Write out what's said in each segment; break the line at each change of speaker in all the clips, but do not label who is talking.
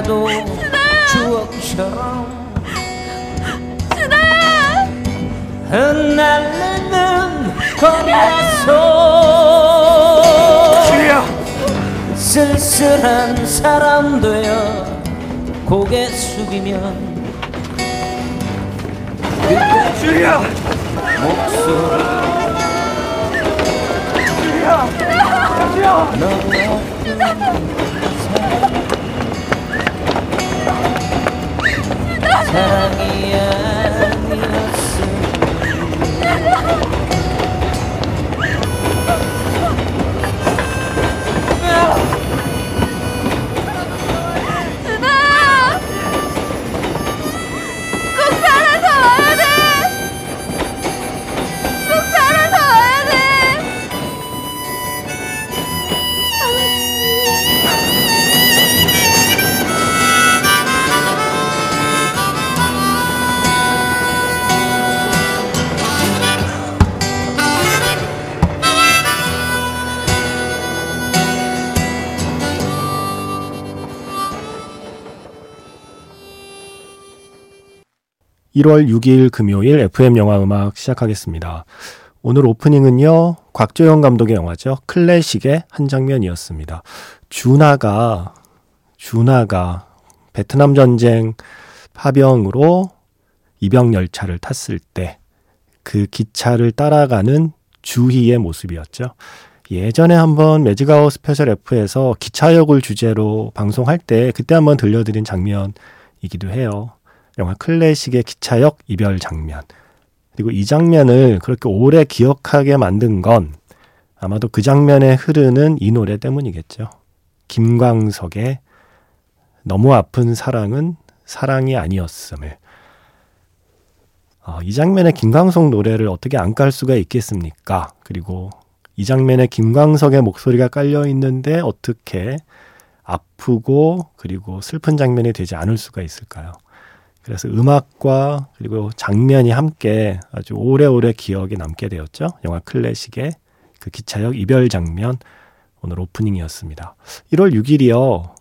하루비라도 추억처럼 흩날리는 거리에서 쓸쓸한 사람 되어 고개 숙이면
주희야!
목소리
주희야!
너무 사랑이 아니었어
1월 6일 금요일 FM 영화 음악 시작하겠습니다. 오늘 오프닝은요, 곽재용 감독의 영화죠. 클래식의 한 장면이었습니다. 주나가, 준하가 베트남 전쟁 파병으로 입영 열차를 탔을 때 그 기차를 따라가는 주희의 모습이었죠. 예전에 한번 매직아워 스페셜 F에서 기차역을 주제로 방송할 때 그때 한번 들려드린 장면이기도 해요. 영화 클래식의 기차역 이별 장면. 그리고 이 장면을 그렇게 오래 기억하게 만든 건 아마도 그 장면에 흐르는 이 노래 때문이겠죠. 김광석의 너무 아픈 사랑은 사랑이 아니었음을. 어, 이 장면에 김광석 노래를 어떻게 안 깔 수가 있겠습니까? 그리고 이 장면에 김광석의 목소리가 깔려 있는데 어떻게 아프고 그리고 슬픈 장면이 되지 않을 수가 있을까요? 그래서 음악과 그리고 장면이 함께 아주 오래오래 기억에 남게 되었죠. 영화 클래식의 그 기차역 이별 장면 오늘 오프닝이었습니다. 1월 6일이요.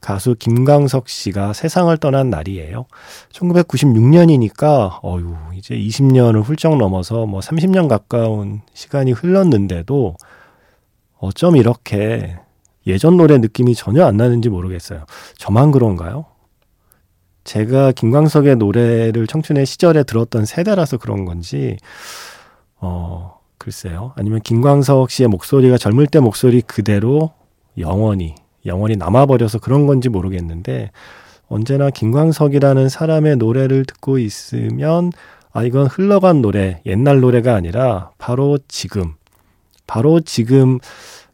가수 김광석 씨가 세상을 떠난 날이에요. 1996년이니까 어유 이제 20년을 훌쩍 넘어서 뭐 30년 가까운 시간이 흘렀는데도 어쩜 이렇게 예전 노래 느낌이 전혀 안 나는지 모르겠어요. 저만 그런가요? 제가 김광석의 노래를 청춘의 시절에 들었던 세대라서 그런 건지, 어, 글쎄요. 아니면 김광석 씨의 목소리가 젊을 때 목소리 그대로 영원히, 영원히 남아 버려서 그런 건지 모르겠는데, 언제나 김광석이라는 사람의 노래를 듣고 있으면, 아, 이건 흘러간 노래, 옛날 노래가 아니라, 바로 지금, 바로 지금,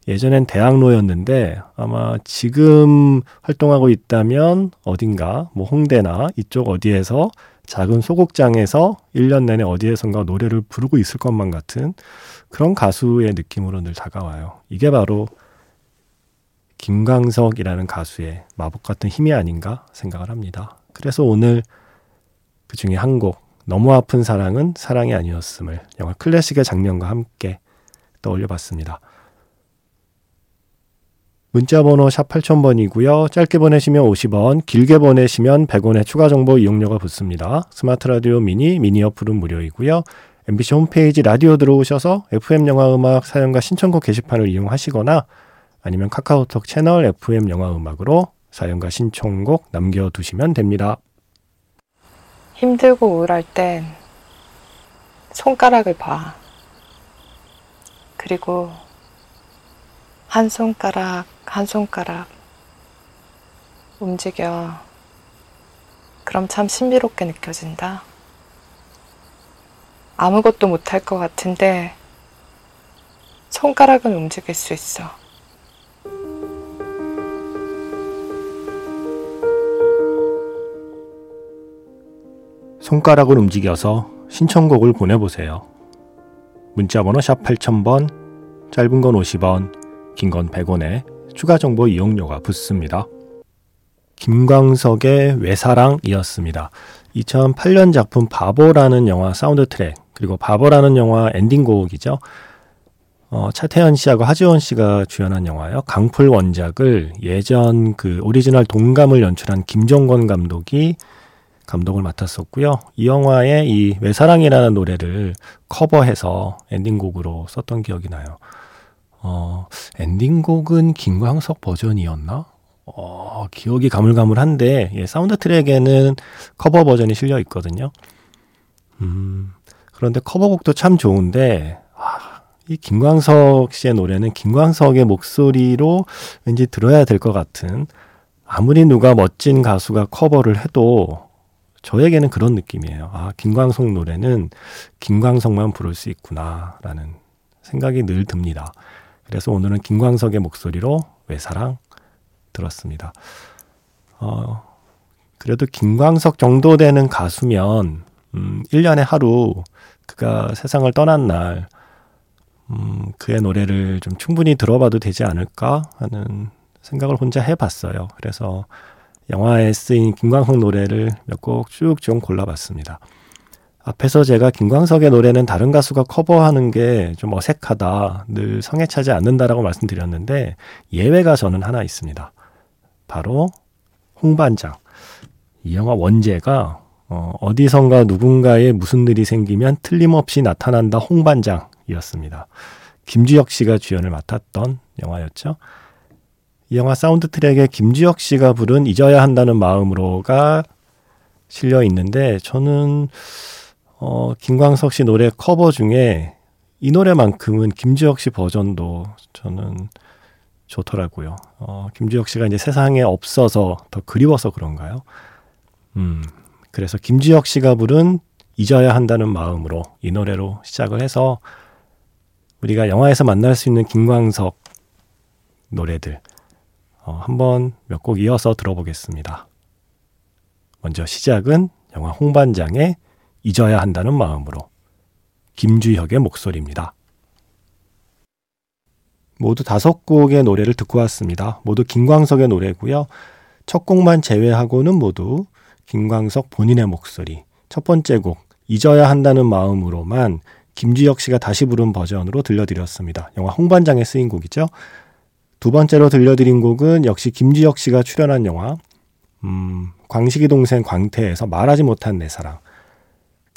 예전엔 대학로였는데 아마 지금 활동하고 있다면 어딘가 뭐 홍대나 이쪽 어디에서 작은 소극장에서 1년 내내 어디에선가 노래를 부르고 있을 것만 같은 그런 가수의 느낌으로 늘 다가와요. 이게 바로 김광석이라는 가수의 마법 같은 힘이 아닌가 생각을 합니다. 그래서 오늘 그 중에 한 곡, 너무 아픈 사랑은 사랑이 아니었음을 영화 클래식의 장면과 함께 떠올려 봤습니다. 문자번호 샵 8000번이고요. 짧게 보내시면 50원, 길게 보내시면 100원의 추가 정보 이용료가 붙습니다. 스마트 라디오 미니, 미니 어플은 무료이고요. MBC 홈페이지 라디오 들어오셔서 FM 영화 음악 사연과 신청곡 게시판을 이용하시거나 아니면 카카오톡 채널 FM 영화 음악으로 사연과 신청곡 남겨두시면 됩니다.
힘들고 우울할 땐 손가락을 봐. 그리고 한 손가락, 한 손가락 움직여. 그럼 참 신비롭게 느껴진다. 아무것도 못할 것 같은데 손가락은 움직일 수 있어.
손가락을 움직여서 신청곡을 보내보세요. 문자번호 샵 8000번, 짧은 건 50원, 긴 건 100원에 추가 정보 이용료가 붙습니다. 김광석의 외사랑이었습니다. 2008년 작품 바보라는 영화 사운드 트랙, 그리고 바보라는 영화 엔딩곡이죠. 어, 차태현 씨하고 하지원 씨가 주연한 영화요. 강풀 원작을 예전 그 오리지널 동감을 연출한 김정권 감독이 감독을 맡았었고요. 이 영화에 이 외사랑이라는 노래를 커버해서 엔딩곡으로 썼던 기억이 나요. 어, 엔딩곡은 김광석 버전이었나? 어, 기억이 가물가물한데 예, 사운드 트랙에는 커버 버전이 실려 있거든요. 음, 그런데 커버곡도 참 좋은데 아, 이 김광석 씨의 노래는 김광석의 목소리로 왠지 들어야 될 것 같은 아무리 누가 멋진 가수가 커버를 해도 저에게는 그런 느낌이에요. 아, 김광석 노래는 김광석만 부를 수 있구나라는 생각이 늘 듭니다. 그래서 오늘은 김광석의 목소리로 외사랑 들었습니다. 어, 그래도 김광석 정도 되는 가수면, 음, 1년에 하루 그가 세상을 떠난 날, 음, 그의 노래를 좀 충분히 들어봐도 되지 않을까 하는 생각을 혼자 해봤어요. 그래서 영화에 쓰인 김광석 노래를 몇 곡쭉좀 골라봤습니다. 앞에서 제가 김광석의 노래는 다른 가수가 커버하는 게 좀 어색하다, 늘 성에 차지 않는다라고 말씀드렸는데 예외가 저는 하나 있습니다. 바로 홍반장. 이 영화 원제가 어, 어디선가 누군가에 무슨 일이 생기면 틀림없이 나타난다 홍반장이었습니다. 김주혁 씨가 주연을 맡았던 영화였죠. 이 영화 사운드 트랙에 김주혁 씨가 부른 잊어야 한다는 마음으로가 실려 있는데 저는 어, 김광석 씨 노래 커버 중에 이 노래만큼은 김주혁 씨 버전도 저는 좋더라고요. 어, 김주혁 씨가 이제 세상에 없어서 더 그리워서 그런가요? 음, 그래서 김주혁 씨가 부른 잊어야 한다는 마음으로 이 노래로 시작을 해서 우리가 영화에서 만날 수 있는 김광석 노래들 어, 한번 몇 곡 이어서 들어보겠습니다. 먼저 시작은 영화 홍반장의 잊어야 한다는 마음으로 김주혁의 목소리입니다. 모두 다섯 곡의 노래를 듣고 왔습니다. 모두 김광석의 노래고요. 첫 곡만 제외하고는 모두 김광석 본인의 목소리. 첫 번째 곡 잊어야 한다는 마음으로만 김주혁 씨가 다시 부른 버전으로 들려드렸습니다. 영화 홍반장에 쓰인 곡이죠. 두 번째로 들려드린 곡은 역시 김주혁 씨가 출연한 영화 음, 광식이 동생 광태에서 말하지 못한 내 사랑.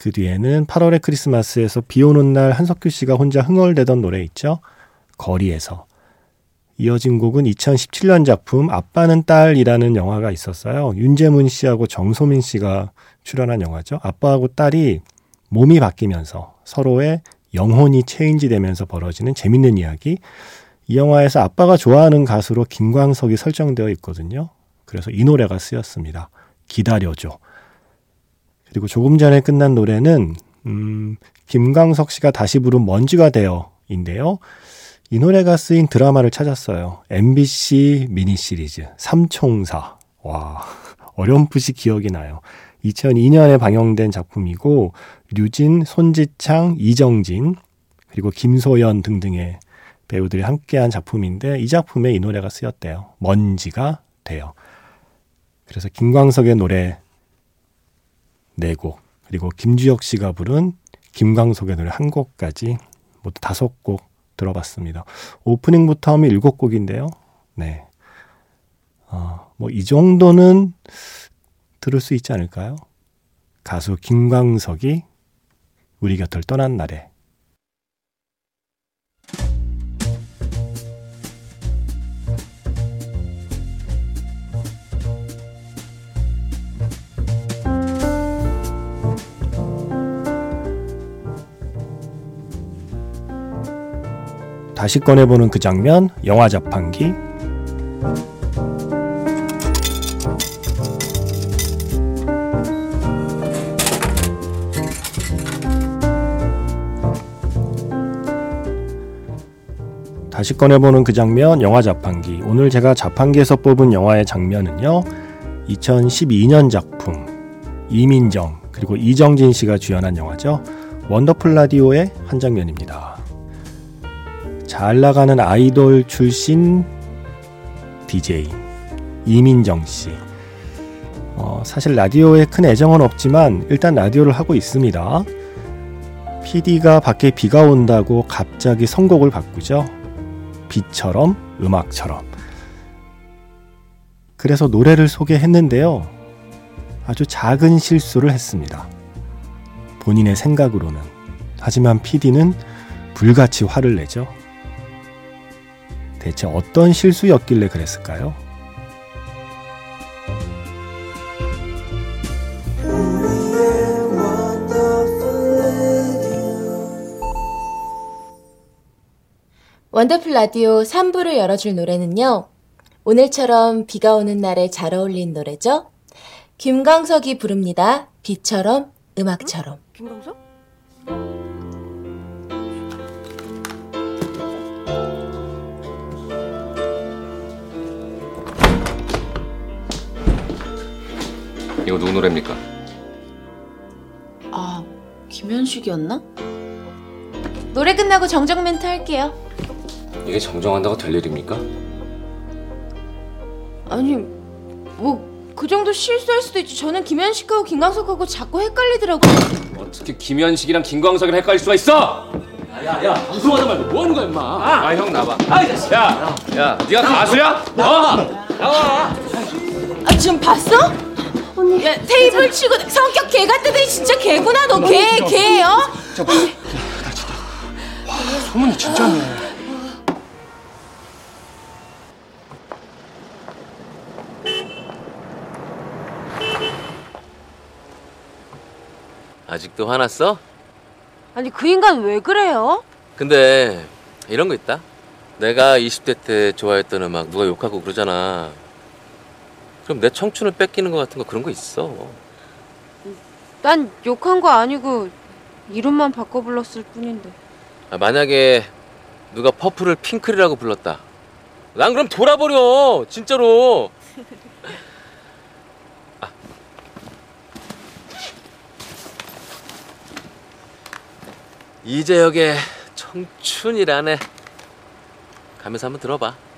그 뒤에는 8월의 크리스마스에서 비 오는 날 한석규 씨가 혼자 흥얼대던 노래 있죠. 거리에서. 이어진 곡은 2017년 작품 아빠는 딸이라는 영화가 있었어요. 윤재문 씨하고 정소민 씨가 출연한 영화죠. 아빠하고 딸이 몸이 바뀌면서 서로의 영혼이 체인지 되면서 벌어지는 재밌는 이야기. 이 영화에서 아빠가 좋아하는 가수로 김광석이 설정되어 있거든요. 그래서 이 노래가 쓰였습니다. 기다려줘. 그리고 조금 전에 끝난 노래는 음, 김광석 씨가 다시 부른 먼지가 되어인데요. 이 노래가 쓰인 드라마를 찾았어요. MBC 미니 시리즈 삼총사. 와 어렴풋이 기억이 나요. 2002년에 방영된 작품이고 류진, 손지창, 이정진 그리고 김소연 등등의 배우들이 함께한 작품인데 이 작품에 이 노래가 쓰였대요. 먼지가 돼요. 그래서 김광석의 노래 네 곡, 그리고 김주혁 씨가 부른 김광석의 노래 한 곡까지 모두 다섯 곡 들어봤습니다. 오프닝부터 하면 일곱 곡인데요. 네. 어, 뭐 이 정도는 들을 수 있지 않을까요? 가수 김광석이 우리 곁을 떠난 날에 다시 꺼내보는 그 장면, 영화 자판기. 다시 꺼내보는 그 장면, 영화 자판기. 오늘 제가 자판기에서 뽑은 영화의 장면은요, 2012년 작품, 이민정, 그리고 이정진 씨가 주연한 영화죠. 원더풀 라디오의 한 장면입니다. 잘 나가는 아이돌 출신 DJ 이민정 씨. 어, 사실 라디오에 큰 애정은 없지만 일단 라디오를 하고 있습니다. PD가 밖에 비가 온다고 갑자기 선곡을 바꾸죠. 비처럼 음악처럼. 그래서 노래를 소개했는데요. 아주 작은 실수를 했습니다. 본인의 생각으로는. 하지만 PD는 불같이 화를 내죠. 대체 어떤 실수였길래 그랬을까요?
원더풀 라디오 3부를 열어줄 노래는요. 오늘처럼 비가 오는 날에 잘 어울린 노래죠. 김광석이 부릅니다. 비처럼 음악처럼.
김광석?
이거 누구 노래입니까?
아, 김현식이었나? 노래 끝나고 정정 멘트 할게요.
이게 정정한다고 될 일입니까?
아니, 뭐 그 정도 실수할 수도 있지. 저는 김현식하고 김광석하고 자꾸 헷갈리더라고요.
어떻게 김현식이랑 김광석이랑 헷갈릴 수가 있어? 야야야 방송하다 말고 뭐 하는 거야 임마 아 형 나봐 야, 야 네가 가수야? 나와
아, 지금 봤어? 언니. 야, 테이블 치고 성격 개 같더니 진짜 개구나. 너 개, 개, 어?
소문이 진짜네
아직도 화났어?
아니 그 인간 왜 그래요?
근데 이런 거 있다. 내가 20대 때 좋아했던 음악 누가 욕하고 그러잖아. 그럼 내 청춘을 뺏기는 것 같은 거 그런 거 있어.
난 욕한 거 아니고 이름만 바꿔 불렀을 뿐인데.
아, 만약에 누가 퍼플을 핑클이라고 불렀다. 난 그럼 돌아버려. 진짜로. 아. 이재혁의 청춘이라네. 가면서 한번 들어봐.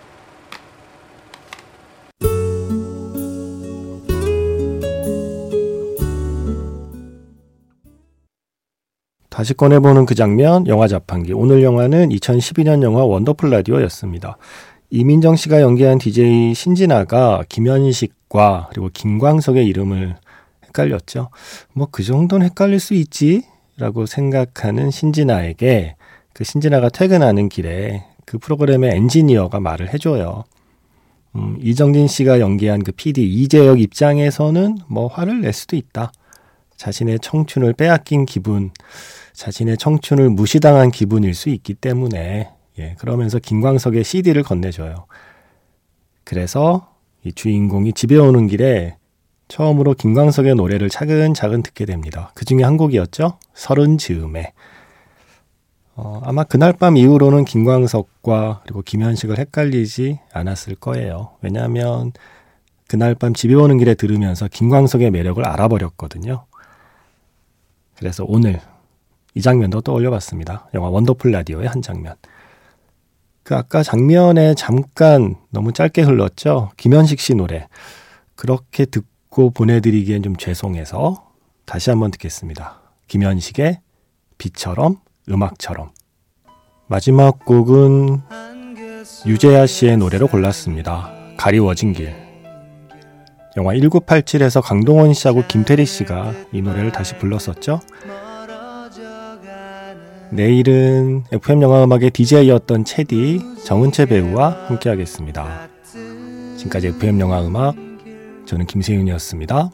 다시 꺼내보는 그 장면, 영화 자판기. 오늘 영화는 2012년 영화 원더풀 라디오였습니다. 이민정 씨가 연기한 DJ 신진아가 김현식과 그리고 김광석의 이름을 헷갈렸죠. 뭐 그 정도는 헷갈릴 수 있지? 라고 생각하는 신진아에게 그 신진아가 퇴근하는 길에 그 프로그램의 엔지니어가 말을 해줘요. 음, 이정진 씨가 연기한 그 PD 이재혁 입장에서는 뭐 화를 낼 수도 있다. 자신의 청춘을 빼앗긴 기분, 자신의 청춘을 무시당한 기분일 수 있기 때문에 예, 그러면서 김광석의 CD를 건네줘요. 그래서 이 주인공이 집에 오는 길에 처음으로 김광석의 노래를 차근차근 듣게 됩니다. 그 중에 한 곡이었죠. 서른 즈음에. 어, 아마 그날 밤 이후로는 김광석과 그리고 김현식을 헷갈리지 않았을 거예요. 왜냐하면 그날 밤 집에 오는 길에 들으면서 김광석의 매력을 알아버렸거든요. 그래서 오늘 이 장면도 떠올려봤습니다. 영화 원더풀 라디오의 한 장면. 그 아까 장면에 잠깐 너무 짧게 흘렀죠. 김현식 씨 노래. 그렇게 듣고 보내드리기엔 좀 죄송해서 다시 한번 듣겠습니다. 김현식의 비처럼 음악처럼. 마지막 곡은 유재하 씨의 노래로 골랐습니다. 가리워진 길. 영화 1987에서 강동원 씨하고 김태리 씨가 이 노래를 다시 불렀었죠. 내일은 FM 영화 음악의 DJ였던 체디 정은채 배우와 함께하겠습니다. 지금까지 FM 영화 음악 저는 김세윤이었습니다.